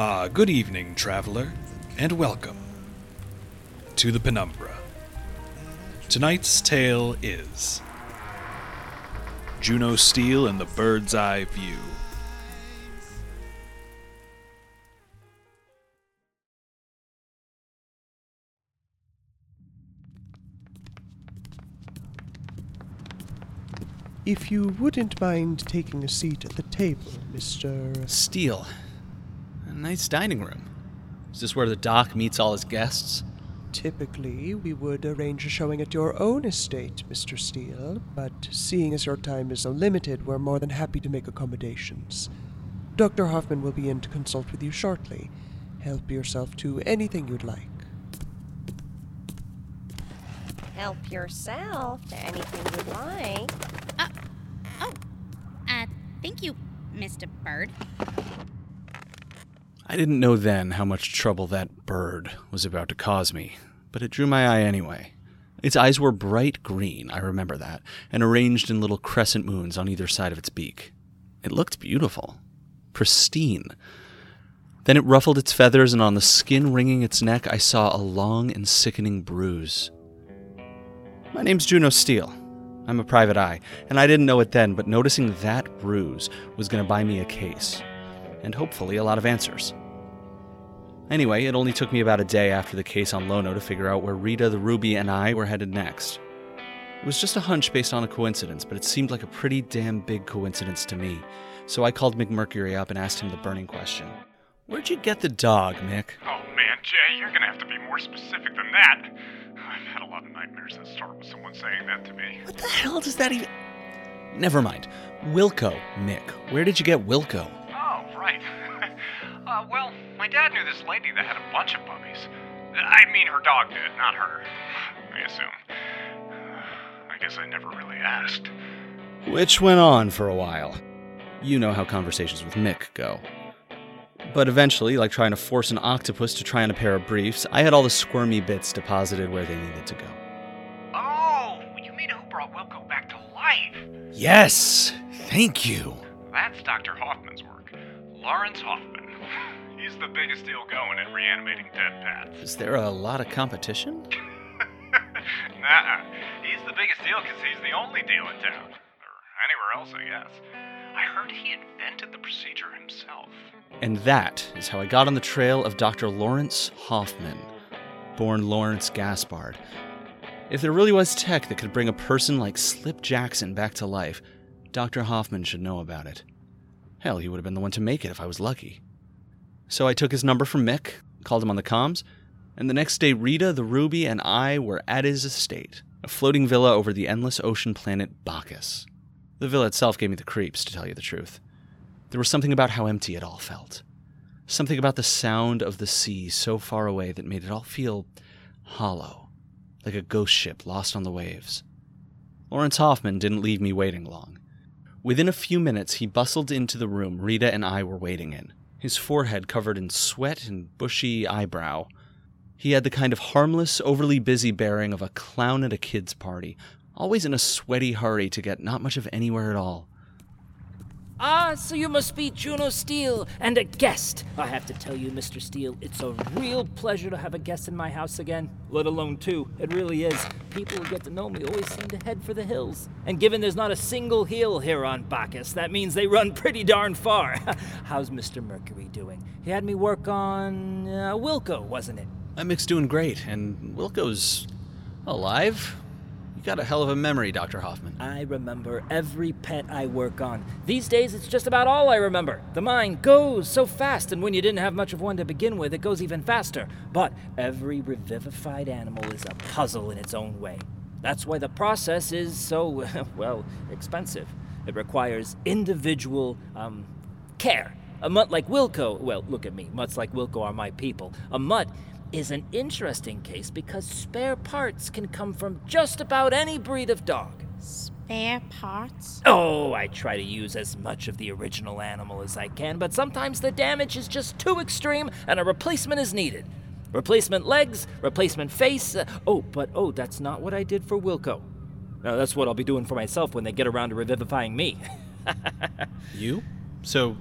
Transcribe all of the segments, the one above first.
Ah, good evening, traveler, and welcome to the Penumbra. Tonight's tale is Juno Steel and the Bird's Eye View. If you wouldn't mind taking a seat at the table, Mr. Steel. A nice dining room. Is this where the doc meets all his guests? Typically, we would arrange a showing at your own estate, Mr. Steel, but seeing as your time is so limited, we're more than happy to make accommodations. Dr. Hoffman will be in to consult with you shortly. Help yourself to anything you'd like. Help yourself to anything you'd like. Oh, uh, thank you, Mr. Bird. I didn't know then how much trouble that bird was about to cause me, but it drew my eye anyway. Its eyes were bright green, I remember that, and arranged in little crescent moons on either side of its beak. It looked beautiful, pristine. Then it ruffled its feathers, and on the skin wringing its neck, I saw a long and sickening bruise. My name's Juno Steel. I'm a private eye, and I didn't know it then, but noticing that bruise was going to buy me a case, and hopefully a lot of answers. Anyway, it only took me about a day after the case on Lono to figure out where Rita, the Ruby, and I were headed next. It was just a hunch based on a coincidence, but it seemed like a pretty damn big coincidence to me, so I called Mick Mercury up and asked him the burning question Where'd you get the dog, Mick? Oh man, Jay, you're gonna have to be more specific than that. I've had a lot of nightmares that start with someone saying that to me. What the hell does that even. Never mind. Wilco, Mick. Where did you get Wilco? Oh, right. Uh, well, my dad knew this lady that had a bunch of puppies. I mean, her dog did, not her. I assume. I guess I never really asked. Which went on for a while. You know how conversations with Mick go. But eventually, like trying to force an octopus to try on a pair of briefs, I had all the squirmy bits deposited where they needed to go. Oh, you mean who brought Wilco back to life? Yes! Thank you! That's Dr. Hoffman's work. Lawrence Hoffman. He's the biggest deal going at reanimating dead pets. Is there a lot of competition? Nah, he's the biggest deal because he's the only deal in town. Or anywhere else, I guess. I heard he invented the procedure himself. And that is how I got on the trail of Dr. Lawrence Hoffman, born Lawrence Gaspard. If there really was tech that could bring a person like Slip Jackson back to life, Dr. Hoffman should know about it. Hell, he would have been the one to make it if I was lucky. So I took his number from Mick, called him on the comms, and the next day Rita, the Ruby, and I were at his estate, a floating villa over the endless ocean planet Bacchus. The villa itself gave me the creeps, to tell you the truth. There was something about how empty it all felt. Something about the sound of the sea so far away that made it all feel hollow, like a ghost ship lost on the waves. Lawrence Hoffman didn't leave me waiting long. Within a few minutes, he bustled into the room Rita and I were waiting in, his forehead covered in sweat and bushy eyebrow. He had the kind of harmless, overly busy bearing of a clown at a kid's party, always in a sweaty hurry to get not much of anywhere at all. Ah, so you must be Juno Steel and a guest. I have to tell you, Mr. Steel, it's a real pleasure to have a guest in my house again, let alone two. It really is. People who get to know me always seem to head for the hills. And given there's not a single hill here on Bacchus, that means they run pretty darn far. How's Mr. Mercury doing? He had me work on uh, Wilco, wasn't it? Uh, Mick's doing great, and Wilco's alive. Got a hell of a memory, Dr. Hoffman. I remember every pet I work on. These days, it's just about all I remember. The mind goes so fast, and when you didn't have much of one to begin with, it goes even faster. But every revivified animal is a puzzle in its own way. That's why the process is so, well, expensive. It requires individual, um, care. A mutt like Wilco, well, look at me, mutts like Wilco are my people. A mutt is an interesting case because spare parts can come from just about any breed of dog. Spare parts? Oh, I try to use as much of the original animal as I can, but sometimes the damage is just too extreme and a replacement is needed. Replacement legs, replacement face. uh, oh, but oh, that's not what I did for Wilco. No, that's what I'll be doing for myself when they get around to revivifying me. You? So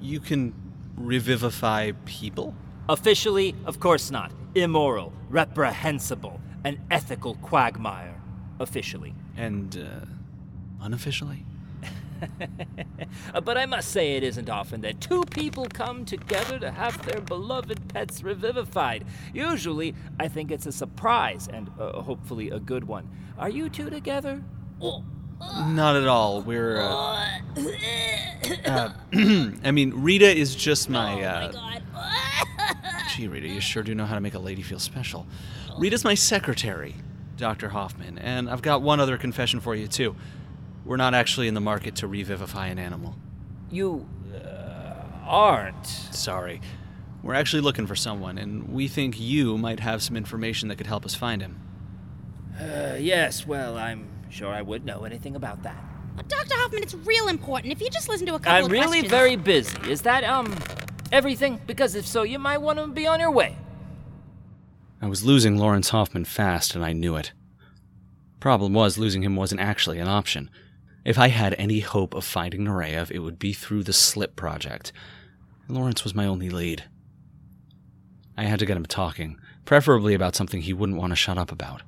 you can revivify people? Officially, of course not. Immoral, reprehensible, an ethical quagmire. Officially. And, uh, unofficially? Uh, but I must say it isn't often that two people come together to have their beloved pets revivified. Usually, I think it's a surprise and uh, hopefully a good one. Are you two together? Not at all. We're, uh, uh, I mean, Rita is just my, uh, Gee, Rita, you sure do know how to make a lady feel special. Rita's my secretary, Dr. Hoffman, and I've got one other confession for you, too. We're not actually in the market to revivify an animal. You uh, aren't. Sorry. We're actually looking for someone, and we think you might have some information that could help us find him. Uh, yes, well, I'm sure I would know anything about that. Dr. Hoffman, it's real important. If you just listen to a couple I'm of really questions. very busy. Is that, um, everything? Because if so, you might want to be on your way. I was losing Lawrence Hoffman fast, and I knew it. Problem was, losing him wasn't actually an option. If I had any hope of finding Nureyev, it would be through the Slip Project. Lawrence was my only lead. I had to get him talking, preferably about something he wouldn't want to shut up about.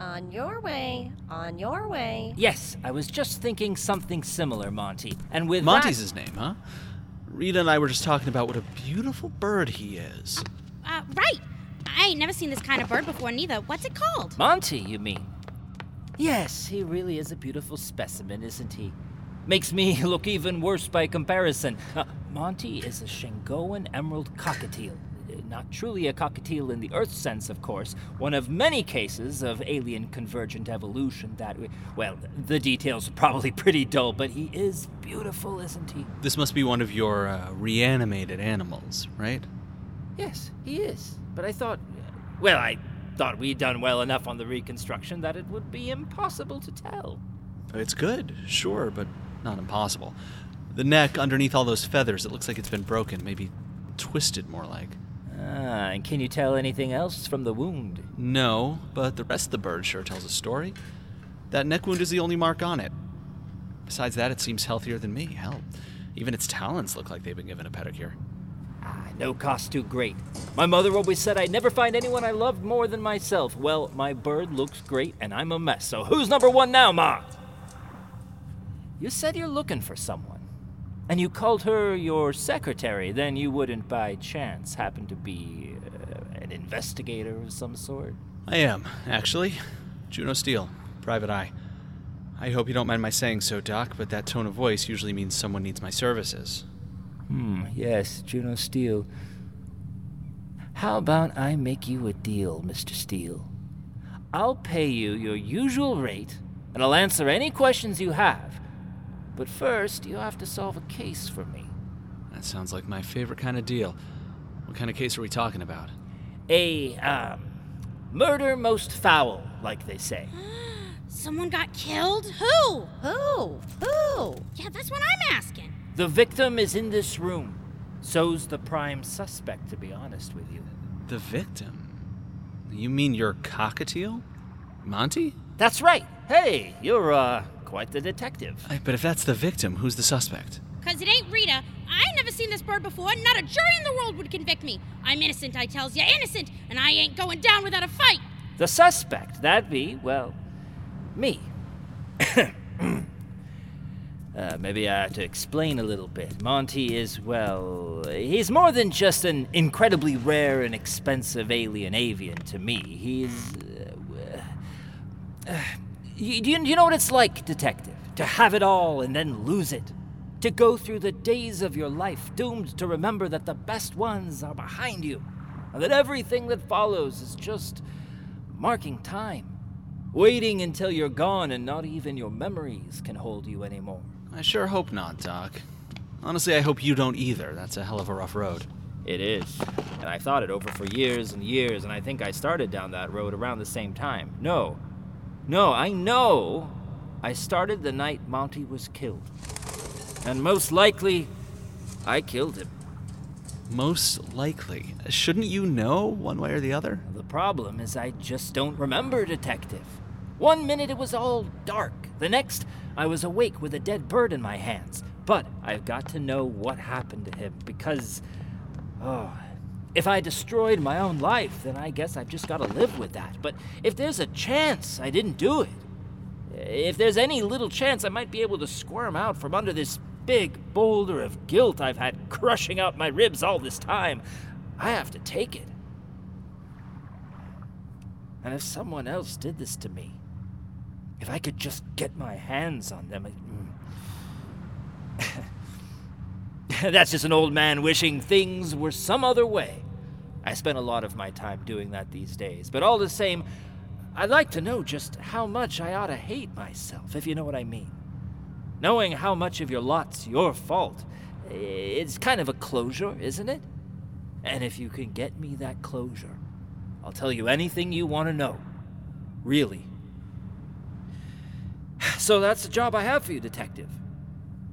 On your way. On your way. Yes, I was just thinking something similar, Monty. And with Monty's that, his name, huh? Rita and I were just talking about what a beautiful bird he is. Uh, right. I ain't never seen this kind of bird before, neither. What's it called? Monty, you mean? Yes, he really is a beautiful specimen, isn't he? Makes me look even worse by comparison. Uh, Monty is a Shangoan emerald cockatiel. Not truly a cockatiel in the Earth sense, of course. One of many cases of alien convergent evolution that, well, the details are probably pretty dull, but he is beautiful, isn't he? This must be one of your uh, reanimated animals, right? Yes, he is. But I thought, well, I thought we'd done well enough on the reconstruction that it would be impossible to tell. It's good, sure, but not impossible. The neck, underneath all those feathers, it looks like it's been broken, maybe twisted more like. Ah, and can you tell anything else from the wound? No, but the rest of the bird sure tells a story. That neck wound is the only mark on it. Besides that, it seems healthier than me. Hell, even its talons look like they've been given a pedicure. Ah, no cost too great. My mother always said I'd never find anyone I loved more than myself. Well, my bird looks great, and I'm a mess, so who's number one now, Ma? You said you're looking for someone. And you called her your secretary, then you wouldn't by chance happen to be uh, an investigator of some sort? I am, actually. Juno Steel, private eye. I hope you don't mind my saying so, Doc, but that tone of voice usually means someone needs my services. Hmm, yes, Juno Steel. How about I make you a deal, Mr. Steel? I'll pay you your usual rate, and I'll answer any questions you have. But first, you have to solve a case for me. That sounds like my favorite kind of deal. What kind of case are we talking about? A, um, murder most foul, like they say. Someone got killed? Who? Who? Who? Yeah, that's what I'm asking. The victim is in this room. So's the prime suspect, to be honest with you. The victim? You mean your cockatiel? Monty? That's right. Hey, you're, uh, quite the detective. I- But if that's the victim, who's the suspect? Cause it ain't Rita. I never seen this bird before. and Not a jury in the world would convict me. I'm innocent, I tells ya, innocent, and I ain't going down without a fight. The suspect, that'd be, well, me. uh, maybe I have to explain a little bit. Monty is, well, he's more than just an incredibly rare and expensive alien avian to me. He's. Uh, uh, you, you, you know what it's like, detective? To have it all and then lose it. To go through the days of your life doomed to remember that the best ones are behind you, and that everything that follows is just marking time. Waiting until you're gone and not even your memories can hold you anymore. I sure hope not, Doc. Honestly, I hope you don't either. That's a hell of a rough road. It is. And I thought it over for years and years, and I think I started down that road around the same time. No. No, I know I started the night Monty was killed. And most likely, I killed him. Most likely. Shouldn't you know one way or the other? The problem is I just don't remember, Detective. One minute it was all dark, the next, I was awake with a dead bird in my hands. But I've got to know what happened to him because Oh, if I destroyed my own life, then I guess I've just got to live with that. But if there's a chance I didn't do it, if there's any little chance I might be able to squirm out from under this big boulder of guilt I've had crushing out my ribs all this time, I have to take it. And if someone else did this to me, if I could just get my hands on them. mm. That's just an old man wishing things were some other way. I spend a lot of my time doing that these days, but all the same, I'd like to know just how much I ought to hate myself, if you know what I mean. Knowing how much of your lot's your fault, it's kind of a closure, isn't it? And if you can get me that closure, I'll tell you anything you want to know. Really. So that's the job I have for you, Detective.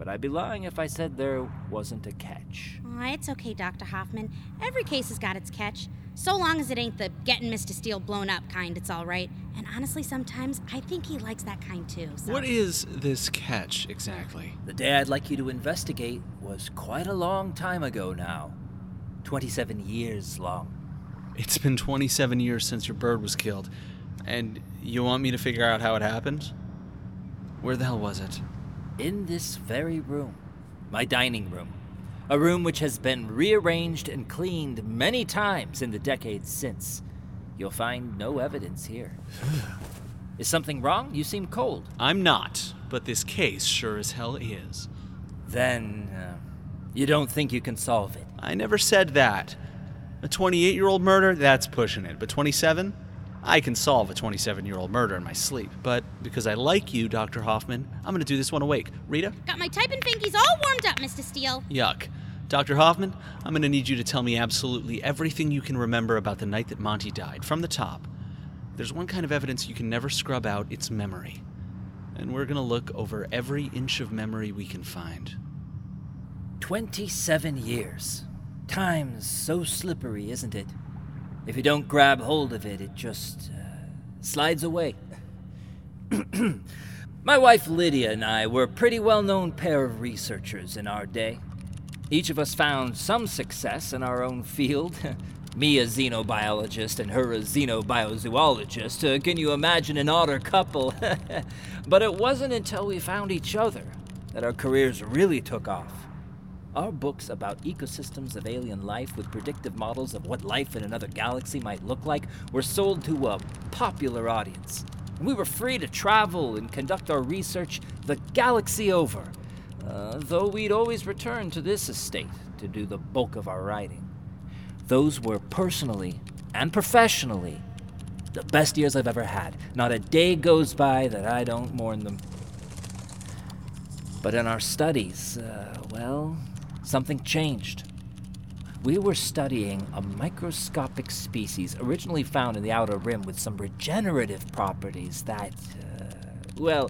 But I'd be lying if I said there wasn't a catch. Aw, it's okay, Dr. Hoffman. Every case has got its catch. So long as it ain't the getting Mr. Steel blown up kind, it's all right. And honestly, sometimes I think he likes that kind too. So. What is this catch exactly? The day I'd like you to investigate was quite a long time ago now. 27 years long. It's been 27 years since your bird was killed. And you want me to figure out how it happened? Where the hell was it? In this very room, my dining room. A room which has been rearranged and cleaned many times in the decades since. You'll find no evidence here. is something wrong? You seem cold. I'm not, but this case sure as hell is. Then, uh, you don't think you can solve it? I never said that. A 28 year old murder, that's pushing it. But 27? I can solve a 27 year old murder in my sleep. But because I like you, Dr. Hoffman, I'm gonna do this one awake. Rita? Got my typing finkies all warmed up, Mr. Steel. Yuck. Dr. Hoffman, I'm gonna need you to tell me absolutely everything you can remember about the night that Monty died, from the top. There's one kind of evidence you can never scrub out it's memory. And we're gonna look over every inch of memory we can find. 27 years. Time's so slippery, isn't it? If you don't grab hold of it, it just uh, slides away. My wife Lydia and I were a pretty well known pair of researchers in our day. Each of us found some success in our own field. Me a xenobiologist and her a xenobiozoologist. Uh, can you imagine an odder couple? but it wasn't until we found each other that our careers really took off. Our books about ecosystems of alien life with predictive models of what life in another galaxy might look like were sold to a popular audience. And we were free to travel and conduct our research the galaxy over, uh, though we'd always return to this estate to do the bulk of our writing. Those were personally and professionally the best years I've ever had. Not a day goes by that I don't mourn them. But in our studies, uh, well, something changed. We were studying a microscopic species originally found in the outer rim with some regenerative properties that, uh, well,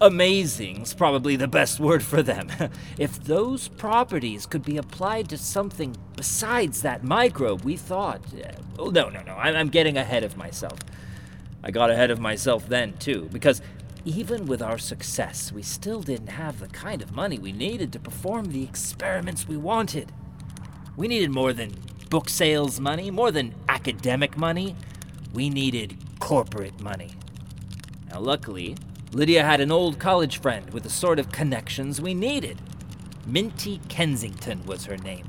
amazing's probably the best word for them. if those properties could be applied to something besides that microbe, we thought. Uh, oh, no, no, no, I'm, I'm getting ahead of myself. I got ahead of myself then, too, because even with our success, we still didn't have the kind of money we needed to perform the experiments we wanted. We needed more than book sales money, more than academic money. We needed corporate money. Now, luckily, Lydia had an old college friend with the sort of connections we needed. Minty Kensington was her name,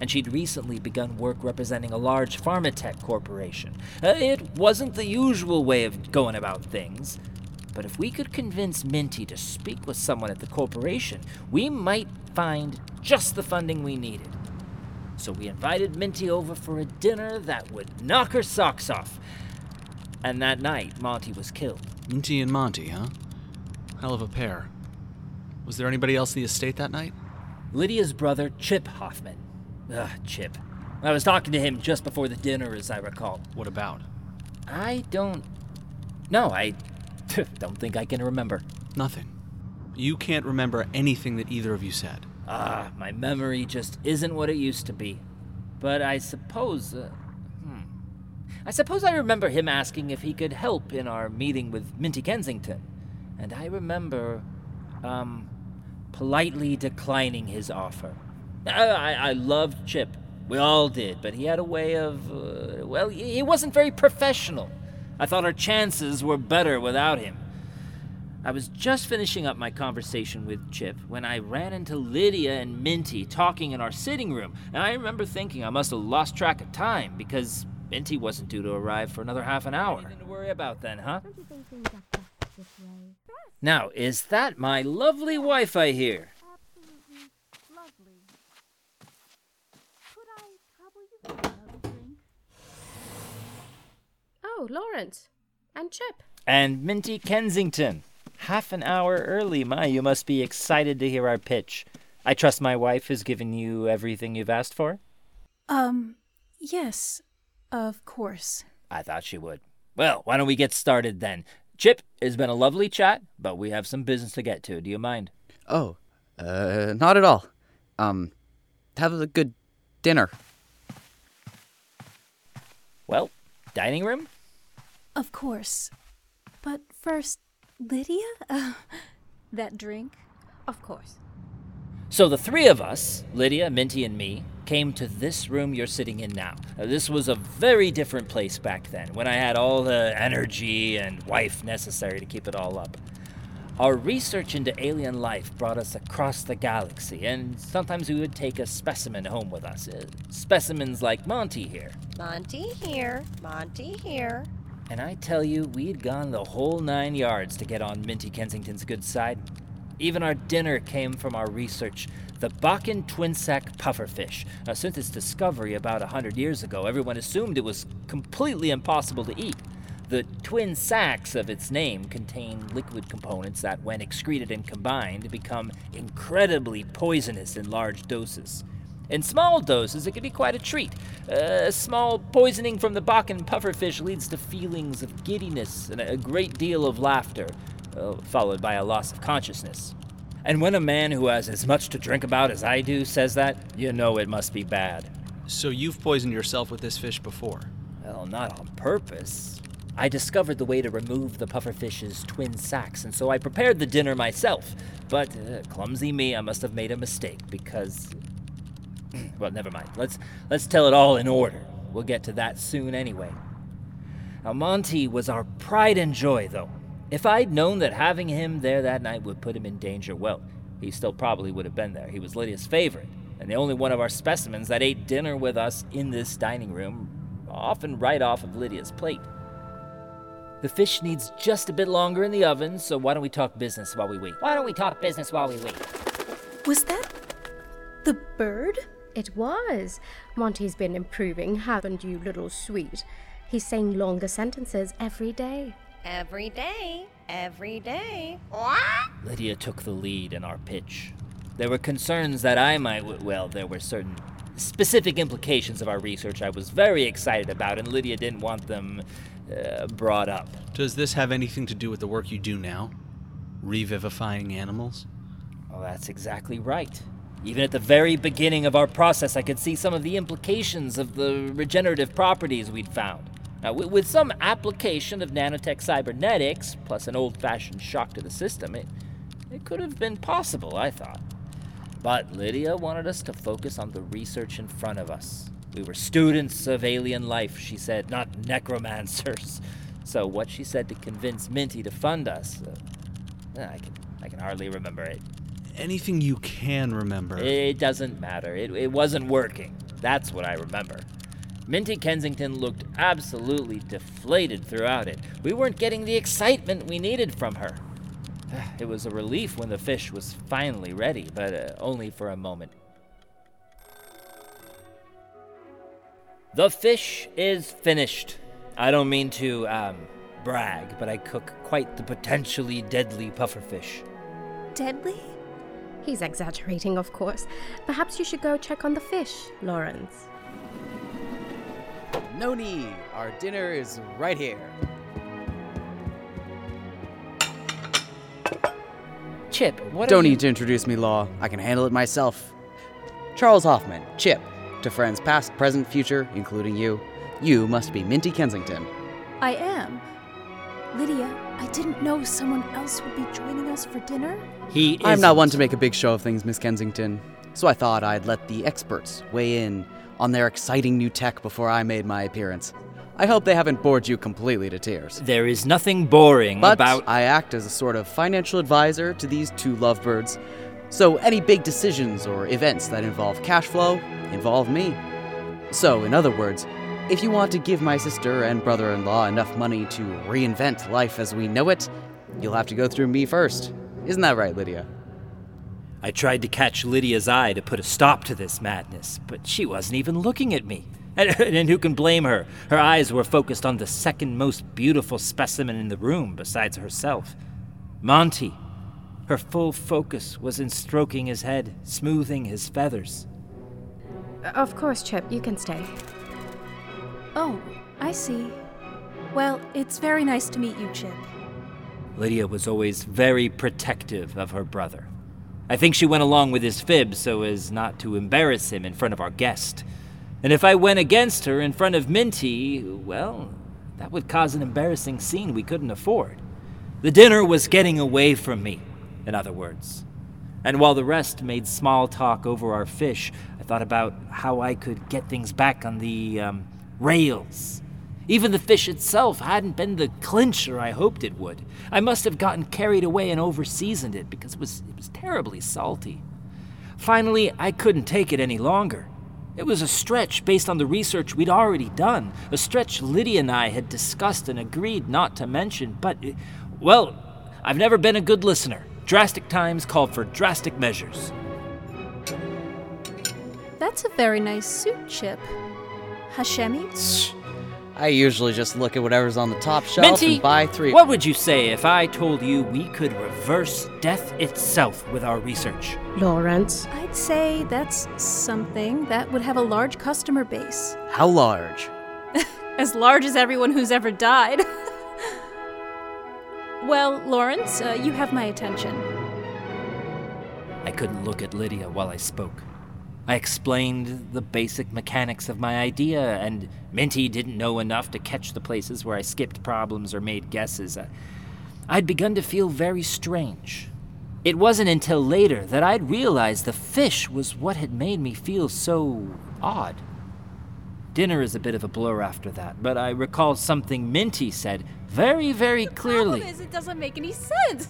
and she'd recently begun work representing a large pharmatech corporation. Uh, it wasn't the usual way of going about things, but if we could convince Minty to speak with someone at the corporation, we might find just the funding we needed. So we invited Minty over for a dinner that would knock her socks off. And that night, Monty was killed. Minty and Monty, huh? Hell of a pair. Was there anybody else in the estate that night? Lydia's brother, Chip Hoffman. Ugh, Chip. I was talking to him just before the dinner, as I recall. What about? I don't. No, I don't think I can remember. Nothing. You can't remember anything that either of you said. Ah, my memory just isn't what it used to be. But I suppose. Uh, hmm. I suppose I remember him asking if he could help in our meeting with Minty Kensington. And I remember, um, politely declining his offer. I, I, I loved Chip, We all did, but he had a way of. Uh, well, he he wasn't very professional. I thought our chances were better without him. I was just finishing up my conversation with Chip when I ran into Lydia and Minty talking in our sitting room, and I remember thinking I must have lost track of time because Minty wasn't due to arrive for another half an hour. Nothing to worry about then, huh? Now, is that my lovely wife I hear? Oh, Lawrence. And Chip. And Minty Kensington. Half an hour early, my. You must be excited to hear our pitch. I trust my wife has given you everything you've asked for? Um, yes, of course. I thought she would. Well, why don't we get started then? Chip, it's been a lovely chat, but we have some business to get to. Do you mind? Oh, uh, not at all. Um, have a good dinner. Well, dining room? Of course. But first, Lydia? Uh, that drink? Of course. So the three of us, Lydia, Minty, and me, came to this room you're sitting in now. Now, this was a very different place back then, when I had all the energy and wife necessary to keep it all up. Our research into alien life brought us across the galaxy, and sometimes we would take a specimen home with us. Uh, specimens like Monty here. Monty here, Monty here. And I tell you, we'd gone the whole nine yards to get on Minty Kensington's good side. Even our dinner came from our research. The Bakken twin sack pufferfish. Now, since its discovery about a hundred years ago, everyone assumed it was completely impossible to eat. The twin sacks of its name contain liquid components that, when excreted and combined, become incredibly poisonous in large doses. In small doses, it can be quite a treat. A small poisoning from the Bakken pufferfish leads to feelings of giddiness and a great deal of laughter, uh, followed by a loss of consciousness. And when a man who has as much to drink about as I do says that, you know it must be bad. So you've poisoned yourself with this fish before? Well, not on purpose. I discovered the way to remove the pufferfish's twin sacks, and so I prepared the dinner myself. But, uh, clumsy me, I must have made a mistake because. Mm, well, never mind. Let's let's tell it all in order. We'll get to that soon anyway. Now, Monty was our pride and joy, though. If I'd known that having him there that night would put him in danger, well, he still probably would have been there. He was Lydia's favorite, and the only one of our specimens that ate dinner with us in this dining room, often right off of Lydia's plate. The fish needs just a bit longer in the oven, so why don't we talk business while we wait? Why don't we talk business while we wait? Was that the bird? It was. Monty's been improving, haven't you, little sweet? He's saying longer sentences every day. Every day, every day. What? Lydia took the lead in our pitch. There were concerns that I might, well, there were certain specific implications of our research I was very excited about, and Lydia didn't want them uh, brought up. Does this have anything to do with the work you do now? Revivifying animals? Oh, that's exactly right. Even at the very beginning of our process, I could see some of the implications of the regenerative properties we'd found. Now, with, some application of nanotech cybernetics, plus an old fashioned shock to the system, it, it could have been possible, I thought. But Lydia wanted us to focus on the research in front of us. We were students of alien life, she said, not necromancers. So, what she said to convince Minty to fund us, uh, I, can, I can hardly remember it. Anything you can remember. It doesn't matter. It, it wasn't working. That's what I remember. Minty Kensington looked absolutely deflated throughout it. We weren't getting the excitement we needed from her. It was a relief when the fish was finally ready, but uh, only for a moment. The fish is finished. I don't mean to, um, brag, but I cook quite the potentially deadly pufferfish. Deadly? He's exaggerating, of course. Perhaps you should go check on the fish, Lawrence. No need. Our dinner is right here. Chip, what Don't are you... need to introduce me, Law. I can handle it myself. Charles Hoffman, Chip. To friends past, present, future, including you. You must be Minty Kensington. I am. Lydia, I didn't know someone else would be joining us for dinner. He is I'm not one to make a big show of things, Miss Kensington. So I thought I'd let the experts weigh in on their exciting new tech before I made my appearance. I hope they haven't bored you completely to tears. There is nothing boring But about. I act as a sort of financial advisor to these two lovebirds. So any big decisions or events that involve cash flow involve me. So, in other words, if you want to give my sister and brother in law enough money to reinvent life as we know it, you'll have to go through me first. Isn't that right, Lydia? I tried to catch Lydia's eye to put a stop to this madness, but she wasn't even looking at me. And, and who can blame her? Her eyes were focused on the second most beautiful specimen in the room besides herself Monty. Her full focus was in stroking his head, smoothing his feathers. Of course, Chip, you can stay. Oh, I see. Well, it's very nice to meet you, Chip. Lydia was always very protective of her brother. I think she went along with his fib so as not to embarrass him in front of our guest. And if I went against her in front of Minty, well, that would cause an embarrassing scene we couldn't afford. The dinner was getting away from me, in other words. And while the rest made small talk over our fish, I thought about how I could get things back on the um, rails. Even the fish itself hadn't been the clincher I hoped it would. I must have gotten carried away and overseasoned it because it was, it was terribly salty. Finally, I couldn't take it any longer. It was a stretch based on the research we'd already done, a stretch Lydia and I had discussed and agreed not to mention, but, well, I've never been a good listener. Drastic times called for drastic measures. That's a very nice suit, Chip. Hashemi? I usually just look at whatever's on the top shelf Minty, and buy three. what would you say if I told you we could reverse death itself with our research? Lawrence. I'd say that's something that would have a large customer base. How large? As large as everyone who's ever died. well, Lawrence, uh, you have my attention. I couldn't look at Lydia while I spoke. I explained the basic mechanics of my idea, and Minty didn't know enough to catch the places where I skipped problems or made guesses. I'd begun to feel very strange. It wasn't until later that I'd realized the fish was what had made me feel so odd. Dinner is a bit of a blur after that, but I recall something Minty said very, very clearly. Problem is, it doesn't make any sense.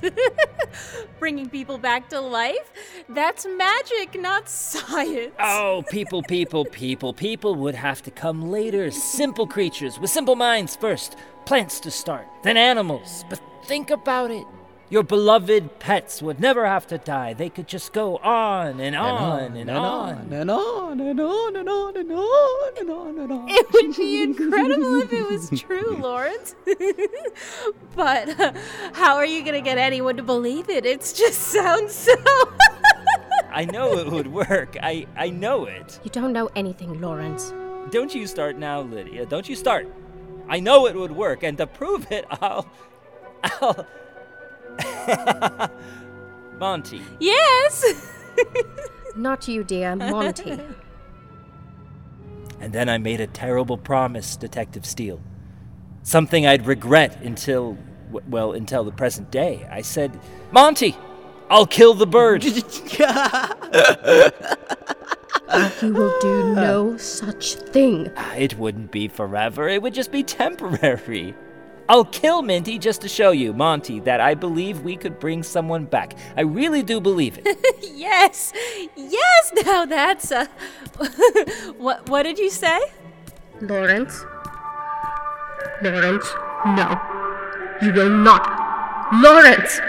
Bringing people back to life? That's magic, not science. Oh, people, people, people. People would have to come later. Simple creatures with simple minds first. Plants to start, then animals. But think about it. Your beloved pets would never have to die. They could just go on and on and, on. and on and on and on and on and on and on. It would be incredible if it was true, Lawrence. but uh, how are you going to get anyone to believe it? It just sounds so. I know it would work. I, I know it. You don't know anything, Lawrence. Don't you start now, Lydia. Don't you start. I know it would work, and to prove it, I'll. I'll. Monty. yes! Not you, dear. Monty. And then I made a terrible promise, Detective Steel. Something I'd regret until, well, until the present day. I said, Monty, I'll kill the bird. you will do no such thing. Ah, it wouldn't be forever, it would just be temporary. I'll kill Minty just to show you, Monty, that I believe we could bring someone back. I really do believe it. yes! Yes! Now that's a. what, what did you say? Lawrence? Lawrence, no. You will not. Lawrence!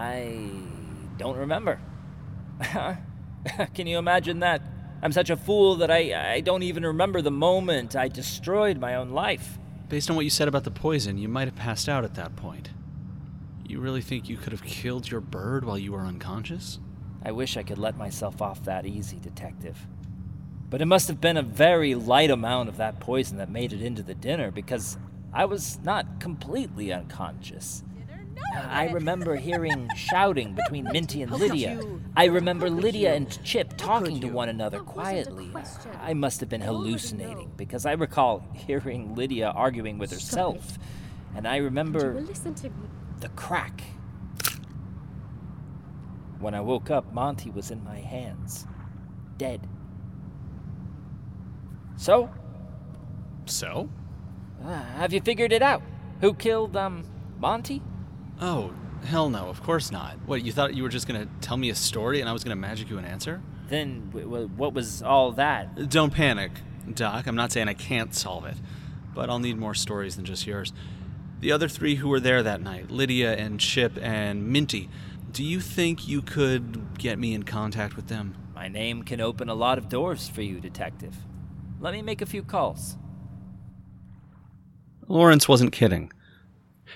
I don't remember. Can you imagine that? I'm such a fool that I, I don't even remember the moment I destroyed my own life. Based on what you said about the poison, you might have passed out at that point. You really think you could have killed your bird while you were unconscious? I wish I could let myself off that easy, Detective. But it must have been a very light amount of that poison that made it into the dinner because I was not completely unconscious. I remember hearing shouting between Minty and Lydia. I remember Lydia and Chip talking to one another quietly. I must have been hallucinating because I recall hearing Lydia arguing with herself. And I remember listen to me. the crack. When I woke up, Monty was in my hands, dead. So, So? uh, have you figured it out? Who killed, um, Monty? Oh, hell no, of course not. What, you thought you were just gonna tell me a story and I was gonna magic you an answer? Then, w- w- what was all that? Don't panic, Doc. I'm not saying I can't solve it, but I'll need more stories than just yours. The other three who were there that night, Lydia and Chip and Minty, do you think you could get me in contact with them? My name can open a lot of doors for you, Detective. Let me make a few calls. Lawrence wasn't kidding.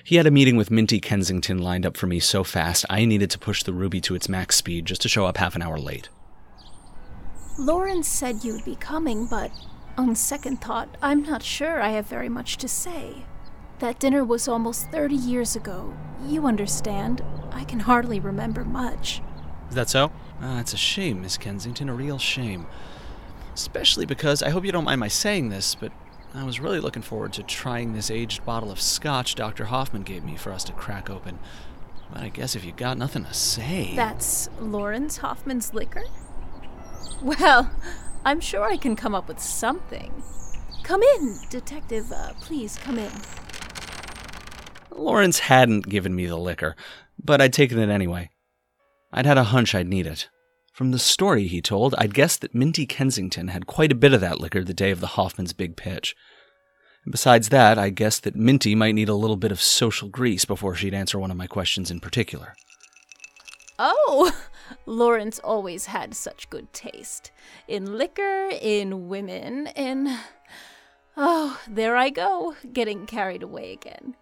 He had a meeting with Minty Kensington lined up for me so fast I needed to push the Ruby to its max speed just to show up half an hour late. Lawrence said you'd be coming, but on second thought, I'm not sure I have very much to say. That dinner was almost 30 years ago. You understand. I can hardly remember much. Is that so? Ah, it's a shame, Miss Kensington, a real shame. Especially because I hope you don't mind my saying this, but I was really looking forward to trying this aged bottle of scotch Dr. Hoffman gave me for us to crack open. But I guess if you got nothing to say. That's Lawrence Hoffman's liquor? Well, I'm sure I can come up with something. Come in, Detective. Uh, please come in. Lawrence hadn't given me the liquor, but I'd taken it anyway. I'd had a hunch I'd need it. From the story he told, I'd guessed that Minty Kensington had quite a bit of that liquor the day of the Hoffman's big pitch. And besides that, I guessed that Minty might need a little bit of social grease before she'd answer one of my questions in particular. Oh, Lawrence always had such good taste. In liquor, in women, in. Oh, there I go, getting carried away again.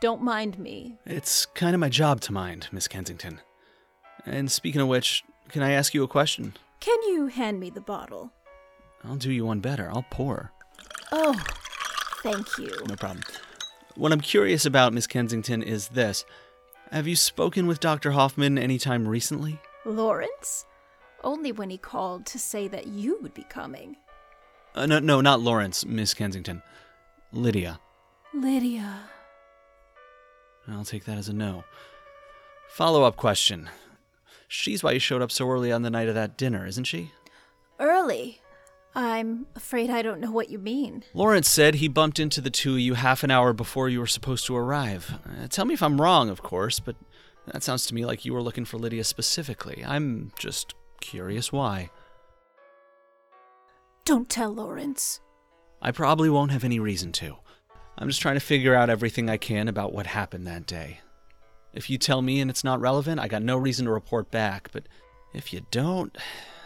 Don't mind me. It's kind of my job to mind, Miss Kensington. And speaking of which, can I ask you a question? Can you hand me the bottle? I'll do you one better. I'll pour. Oh, thank you. No problem. What I'm curious about, Miss Kensington, is this. Have you spoken with Dr. Hoffman any time recently? Lawrence? Only when he called to say that you would be coming. Uh, no, no, not Lawrence, Miss Kensington. Lydia. Lydia. I'll take that as a no. Follow up question. She's why you showed up so early on the night of that dinner, isn't she? Early. I'm afraid I don't know what you mean. Lawrence said he bumped into the two of you half an hour before you were supposed to arrive. Uh, tell me if I'm wrong, of course, but that sounds to me like you were looking for Lydia specifically. I'm just curious why. Don't tell Lawrence. I probably won't have any reason to. I'm just trying to figure out everything I can about what happened that day. If you tell me and it's not relevant, I got no reason to report back, but if you don't,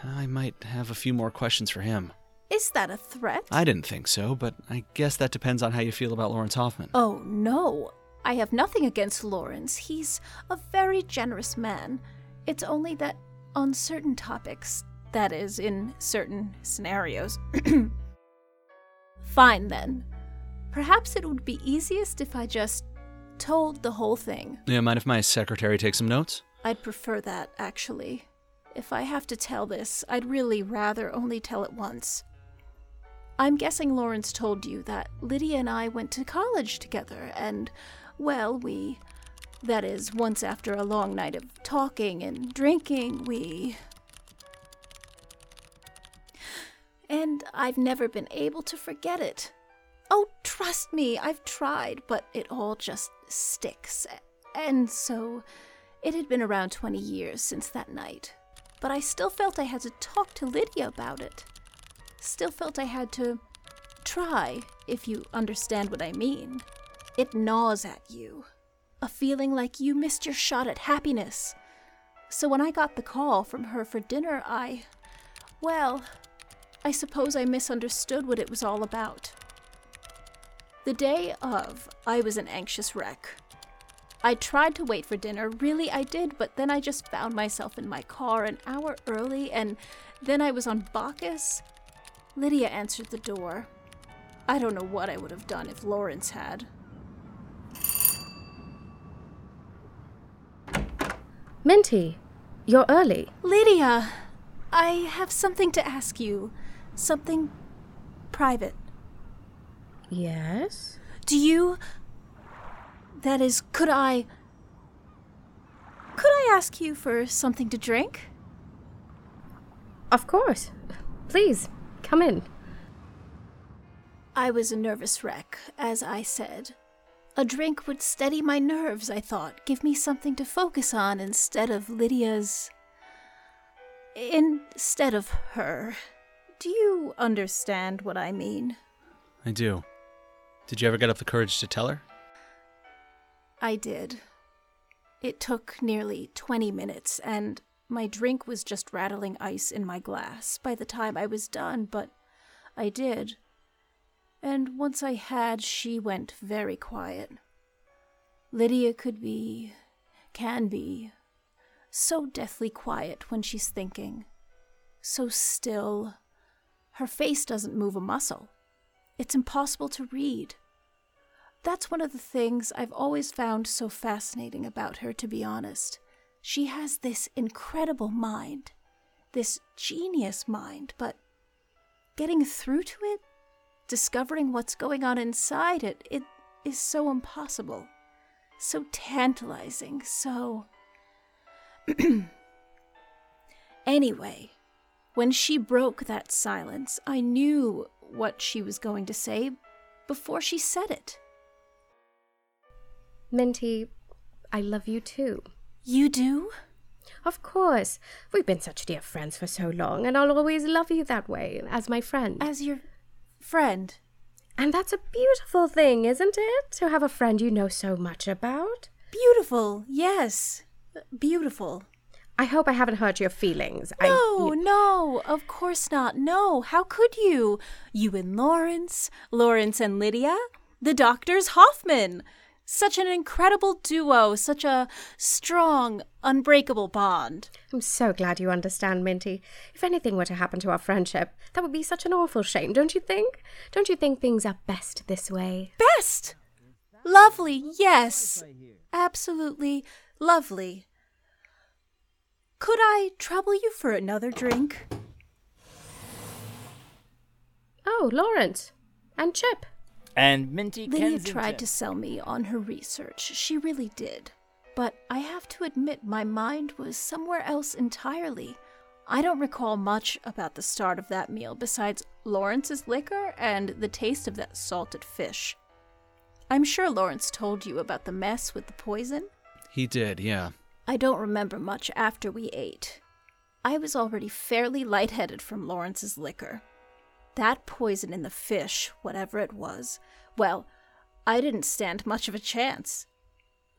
I might have a few more questions for him. Is that a threat? I didn't think so, but I guess that depends on how you feel about Lawrence Hoffman. Oh, no. I have nothing against Lawrence. He's a very generous man. It's only that on certain topics, that is, in certain scenarios. Fine then. Perhaps it would be easiest if I just told the whole thing. Yeah, mind if my secretary takes some notes? I'd prefer that, actually. If I have to tell this, I'd really rather only tell it once. I'm guessing Lawrence told you that Lydia and I went to college together, and, well, we. That is, once after a long night of talking and drinking, we. And I've never been able to forget it. Oh, trust me, I've tried, but it all just sticks. And so, it had been around 20 years since that night. But I still felt I had to talk to Lydia about it. Still felt I had to try, if you understand what I mean. It gnaws at you. A feeling like you missed your shot at happiness. So when I got the call from her for dinner, I. Well, I suppose I misunderstood what it was all about. The day of, I was an anxious wreck. I tried to wait for dinner, really I did, but then I just found myself in my car an hour early, and then I was on Bacchus. Lydia answered the door. I don't know what I would have done if Lawrence had. Minty, you're early. Lydia, I have something to ask you. Something private. Yes? Do you. That is, could I. Could I ask you for something to drink? Of course. Please, come in. I was a nervous wreck, as I said. A drink would steady my nerves, I thought, give me something to focus on instead of Lydia's. Instead of her. Do you understand what I mean? I do. Did you ever get up the courage to tell her? I did. It took nearly 20 minutes, and my drink was just rattling ice in my glass by the time I was done, but I did. And once I had, she went very quiet. Lydia could be, can be, so deathly quiet when she's thinking, so still. Her face doesn't move a muscle. It's impossible to read. That's one of the things I've always found so fascinating about her, to be honest. She has this incredible mind, this genius mind, but getting through to it, discovering what's going on inside it, it is so impossible, so tantalizing, so. anyway, when she broke that silence, I knew what she was going to say before she said it. Minty, I love you too. You do? Of course. We've been such dear friends for so long, and I'll always love you that way, as my friend. As your friend. And that's a beautiful thing, isn't it? To have a friend you know so much about. Beautiful, yes. Beautiful. I hope I haven't hurt your feelings. No, I... no, of course not. No, how could you? You and Lawrence, Lawrence and Lydia, the doctor's Hoffman. Such an incredible duo, such a strong, unbreakable bond. I'm so glad you understand, Minty. If anything were to happen to our friendship, that would be such an awful shame, don't you think? Don't you think things are best this way? Best! Lovely, yes. Absolutely lovely. Could I trouble you for another drink? Oh, Lawrence. And Chip. And Minty Lydia Kensington. tried to sell me on her research. She really did. But I have to admit, my mind was somewhere else entirely. I don't recall much about the start of that meal besides Lawrence's liquor and the taste of that salted fish. I'm sure Lawrence told you about the mess with the poison. He did, yeah. I don't remember much after we ate. I was already fairly lightheaded from Lawrence's liquor. That poison in the fish, whatever it was, well, I didn't stand much of a chance.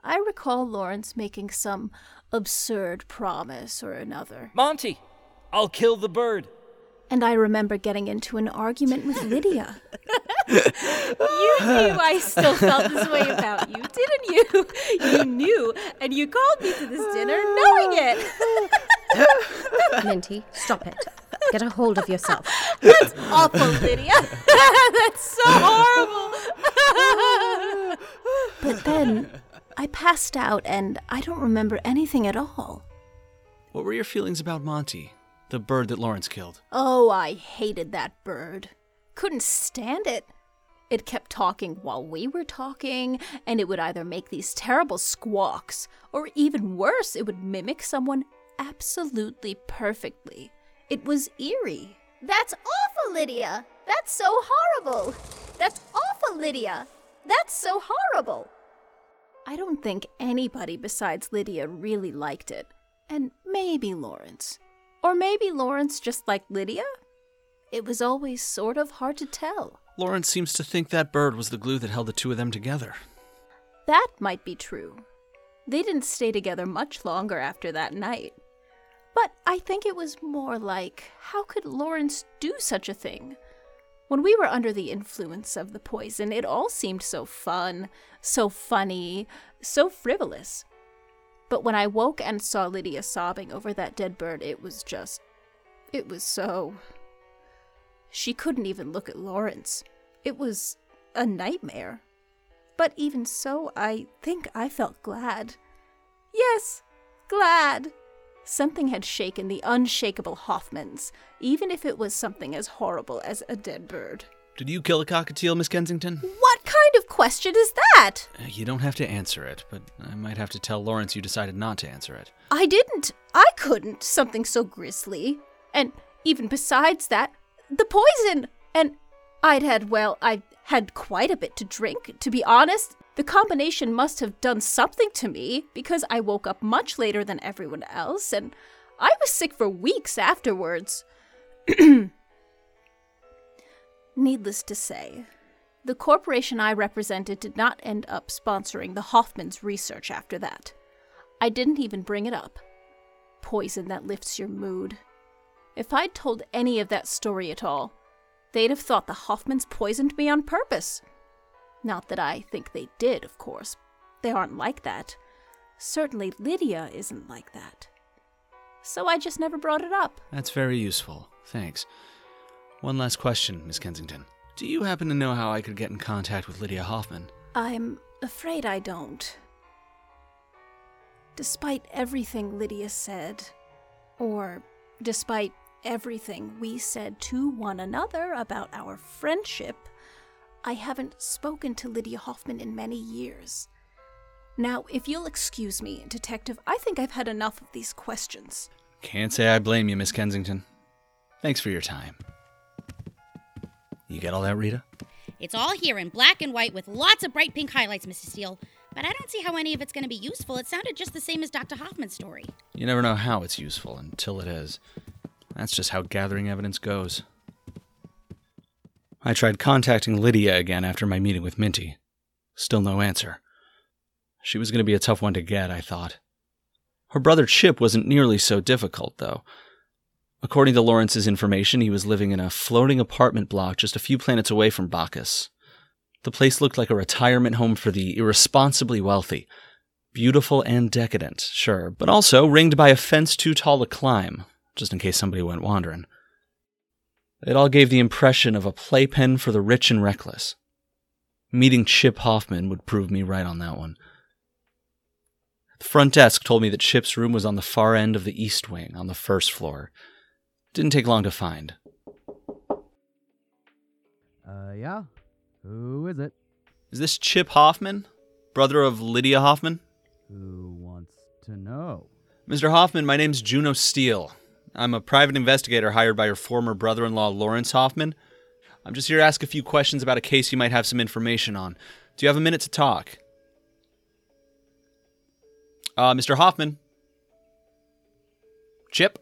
I recall Lawrence making some absurd promise or another. Monty, I'll kill the bird. And I remember getting into an argument with Lydia. You knew I still felt this way about you, didn't you? You knew, and you called me to this dinner knowing it. Minty, stop it. Get a hold of yourself. That's awful, Lydia. That's so horrible. But then I passed out and I don't remember anything at all. What were your feelings about Monty, the bird that Lawrence killed? Oh, I hated that bird. Couldn't stand it. It kept talking while we were talking, and it would either make these terrible squawks, or even worse, it would mimic someone absolutely perfectly. It was eerie. That's awful, Lydia. That's so horrible. That's awful, Lydia. That's so horrible. I don't think anybody besides Lydia really liked it. And maybe Lawrence. Or maybe Lawrence just liked Lydia? It was always sort of hard to tell. Lawrence seems to think that bird was the glue that held the two of them together. That might be true. They didn't stay together much longer after that night. But I think it was more like, how could Lawrence do such a thing? When we were under the influence of the poison, it all seemed so fun, so funny, so frivolous. But when I woke and saw Lydia sobbing over that dead bird, it was just. It was so. She couldn't even look at Lawrence. It was a nightmare. But even so, I think I felt glad. Yes, glad. Something had shaken the unshakable Hoffmans, even if it was something as horrible as a dead bird. Did you kill a cockatiel, Miss Kensington? What kind of question is that? Uh, You don't have to answer it, but I might have to tell Lawrence you decided not to answer it. I didn't. I couldn't. Something so grisly. And even besides that, the poison. And I'd had, well, I had quite a bit to drink. To be honest, the combination must have done something to me because I woke up much later than everyone else and I was sick for weeks afterwards. Needless to say, the corporation I represented did not end up sponsoring the Hoffman's research after that. I didn't even bring it up. Poison that lifts your mood. If I'd told any of that story at all, they'd have thought the Hoffmans poisoned me on purpose. Not that I think they did, of course. They aren't like that. Certainly Lydia isn't like that. So I just never brought it up. That's very useful. Thanks. One last question, Miss Kensington. Do you happen to know how I could get in contact with Lydia Hoffman? I'm afraid I don't. Despite everything Lydia said, or despite everything we said to one another about our friendship, I haven't spoken to Lydia Hoffman in many years. Now, if you'll excuse me, Detective, I think I've had enough of these questions. Can't say I blame you, Miss Kensington. Thanks for your time. You get all that, Rita? It's all here in black and white with lots of bright pink highlights, Mr. Steel. But I don't see how any of it's going to be useful. It sounded just the same as Dr. Hoffman's story. You never know how it's useful until it is. That's just how gathering evidence goes. I tried contacting Lydia again after my meeting with Minty. Still no answer. She was going to be a tough one to get, I thought. Her brother Chip wasn't nearly so difficult, though. According to Lawrence's information, he was living in a floating apartment block just a few planets away from Bacchus. The place looked like a retirement home for the irresponsibly wealthy. Beautiful and decadent, sure, but also ringed by a fence too tall to climb, just in case somebody went wandering. It all gave the impression of a playpen for the rich and reckless. Meeting Chip Hoffman would prove me right on that one. The front desk told me that Chip's room was on the far end of the east wing, on the first floor. Didn't take long to find. Uh, yeah? Who is it? Is this Chip Hoffman? Brother of Lydia Hoffman? Who wants to know? Mr. Hoffman, my name's Juno Steel. I'm a private investigator hired by your former brother in law, Lawrence Hoffman. I'm just here to ask a few questions about a case you might have some information on. Do you have a minute to talk? Uh, Mr. Hoffman? Chip?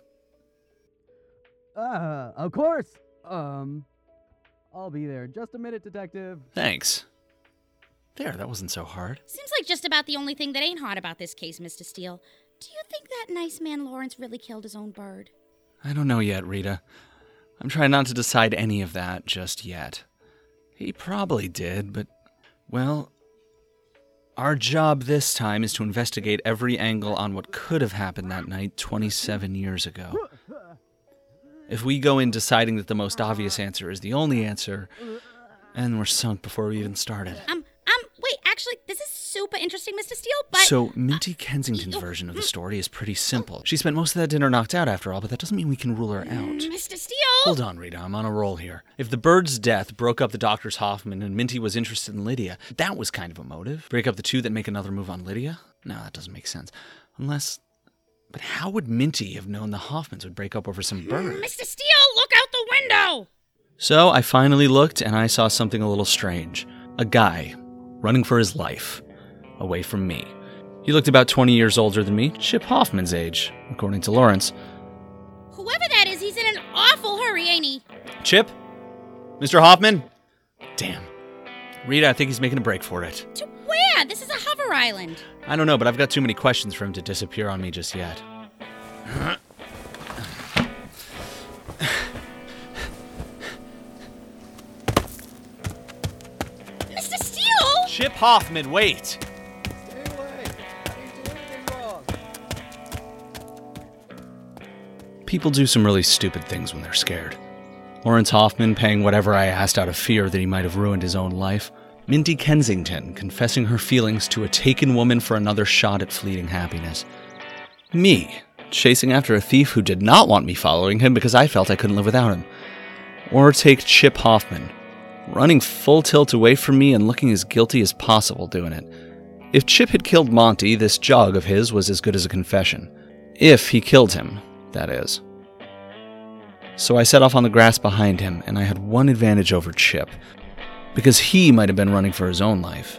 Uh, of course. Um, I'll be there. Just a minute, detective. Thanks. There, that wasn't so hard. Seems like just about the only thing that ain't hot about this case, Mr. Steel. Do you think that nice man Lawrence really killed his own bird? I don't know yet, Rita. I'm trying not to decide any of that just yet. He probably did, but, well, our job this time is to investigate every angle on what could have happened that night 27 years ago. If we go in deciding that the most obvious answer is the only answer, and we're sunk before we even started. Um, um, wait, actually, this is super interesting, Mr. Steel, but. So, Minty Kensington's version of the story is pretty simple. She spent most of that dinner knocked out after all, but that doesn't mean we can rule her out. Mr. Steel! Hold on, Rita, I'm on a roll here. If the bird's death broke up the doctor's Hoffman and Minty was interested in Lydia, that was kind of a motive. Break up the two, that make another move on Lydia? No, that doesn't make sense. Unless. But how would Minty have known the Hoffmans would break up over some bird? Mm, Mr. Steel, look out the window! So I finally looked and I saw something a little strange. A guy running for his life away from me. He looked about 20 years older than me, Chip Hoffman's age, according to Lawrence. Whoever that is, he's in an awful hurry, ain't he? Chip? Mr. Hoffman? Damn. Rita, I think he's making a break for it. To where? This is a hover island. I don't know, but I've got too many questions for him to disappear on me just yet. Mr. Steel! Chip Hoffman, wait! People do some really stupid things when they're scared. Lawrence Hoffman paying whatever I asked out of fear that he might have ruined his own life. Minty Kensington confessing her feelings to a taken woman for another shot at fleeting happiness. Me, chasing after a thief who did not want me following him because I felt I couldn't live without him. Or take Chip Hoffman, running full tilt away from me and looking as guilty as possible doing it. If Chip had killed Monty, this jog of his was as good as a confession. If he killed him, that is. So I set off on the grass behind him, and I had one advantage over Chip, because he might have been running for his own life.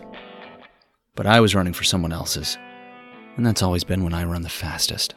But I was running for someone else's, and that's always been when I run the fastest.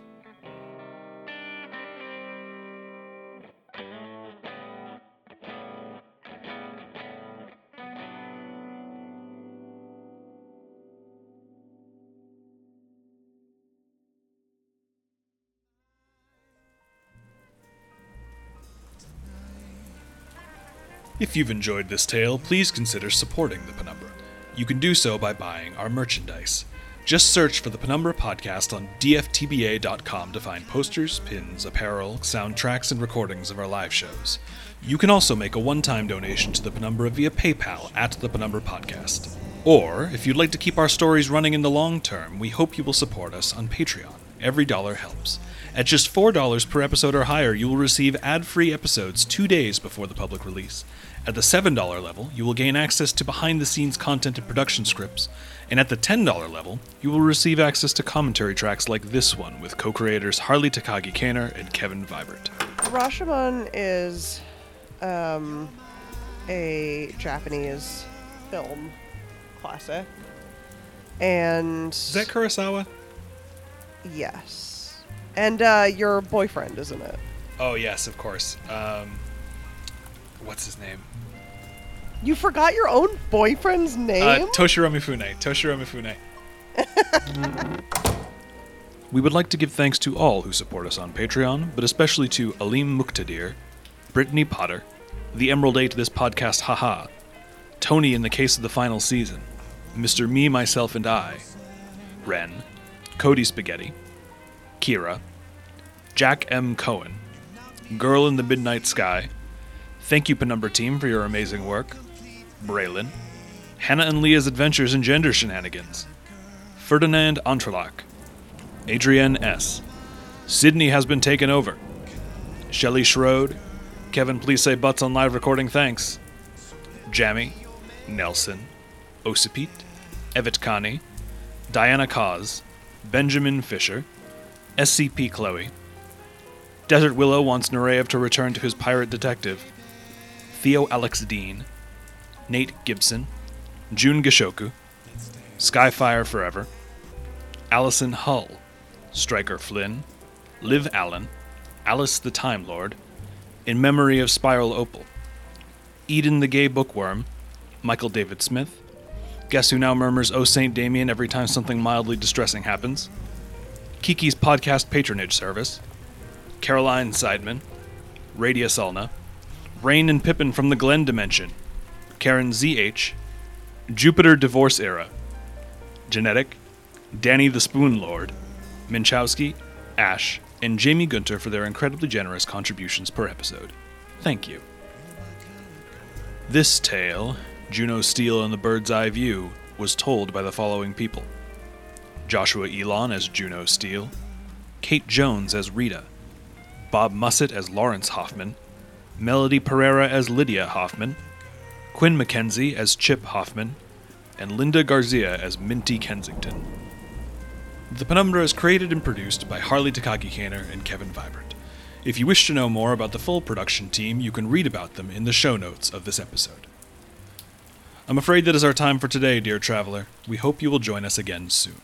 If you've enjoyed this tale, please consider supporting the Penumbra. You can do so by buying our merchandise. Just search for the Penumbra Podcast on dftba.com to find posters, pins, apparel, soundtracks, and recordings of our live shows. You can also make a one time donation to the Penumbra via PayPal at the Penumbra Podcast. Or, if you'd like to keep our stories running in the long term, we hope you will support us on Patreon. Every dollar helps. At just $4 per episode or higher, you will receive ad free episodes two days before the public release. At the $7 level, you will gain access to behind the scenes content and production scripts. And at the $10 level, you will receive access to commentary tracks like this one with co creators Harley Takagi Kaner and Kevin Vibert. Rashomon is um, a Japanese film classic. And. Is that Kurosawa? Yes. And uh, your boyfriend, isn't it? Oh, yes, of course. Um, what's his name? You forgot your own boyfriend's name? Uh, Toshiro Mifune. Toshiro Mifune. we would like to give thanks to all who support us on Patreon, but especially to Alim Muqtadir, Brittany Potter, the Emerald Eight This Podcast Haha, Tony in the case of the final season, Mr. Me, Myself, and I, Ren, Cody Spaghetti, Kira, Jack M. Cohen, Girl in the Midnight Sky, Thank you, Penumbra Team, for your amazing work. Braylon, Hannah and Leah's Adventures in Gender Shenanigans, Ferdinand Entrelac, Adrienne S., Sydney has been taken over, Shelley Schroed, Kevin, please say butts on live recording, thanks, Jammy, Nelson, Osipit, Evet Kani, Diana Cause, Benjamin Fisher, SCP Chloe, Desert Willow wants Nureyev to return to his pirate detective, Theo Alex Dean, Nate Gibson, June Gishoku, Skyfire Forever, Allison Hull, Striker Flynn, Liv Allen, Alice the Time Lord, In Memory of Spiral Opal, Eden the Gay Bookworm, Michael David Smith, Guess Who Now Murmurs Oh St. Damien every time something mildly distressing happens, Kiki's Podcast Patronage Service, Caroline Seidman, Radius Ulna, Rain and Pippin from the Glen Dimension, Karen ZH, Jupiter Divorce Era, Genetic, Danny the Spoon Lord, Minchowski, Ash, and Jamie Gunter for their incredibly generous contributions per episode. Thank you. This tale, Juno Steel and the Bird's Eye View, was told by the following people. Joshua Ilon as Juno Steel, Kate Jones as Rita, Bob Mussett as Lawrence Hoffman, Melody Pereira as Lydia Hoffman, Quinn McKenzie as Chip Hoffman, and Linda Garcia as Minty Kensington. The Penumbra is created and produced by Harley Takagi Kaner and Kevin Vibert. If you wish to know more about the full production team, you can read about them in the show notes of this episode. I'm afraid that is our time for today, dear traveler. We hope you will join us again soon.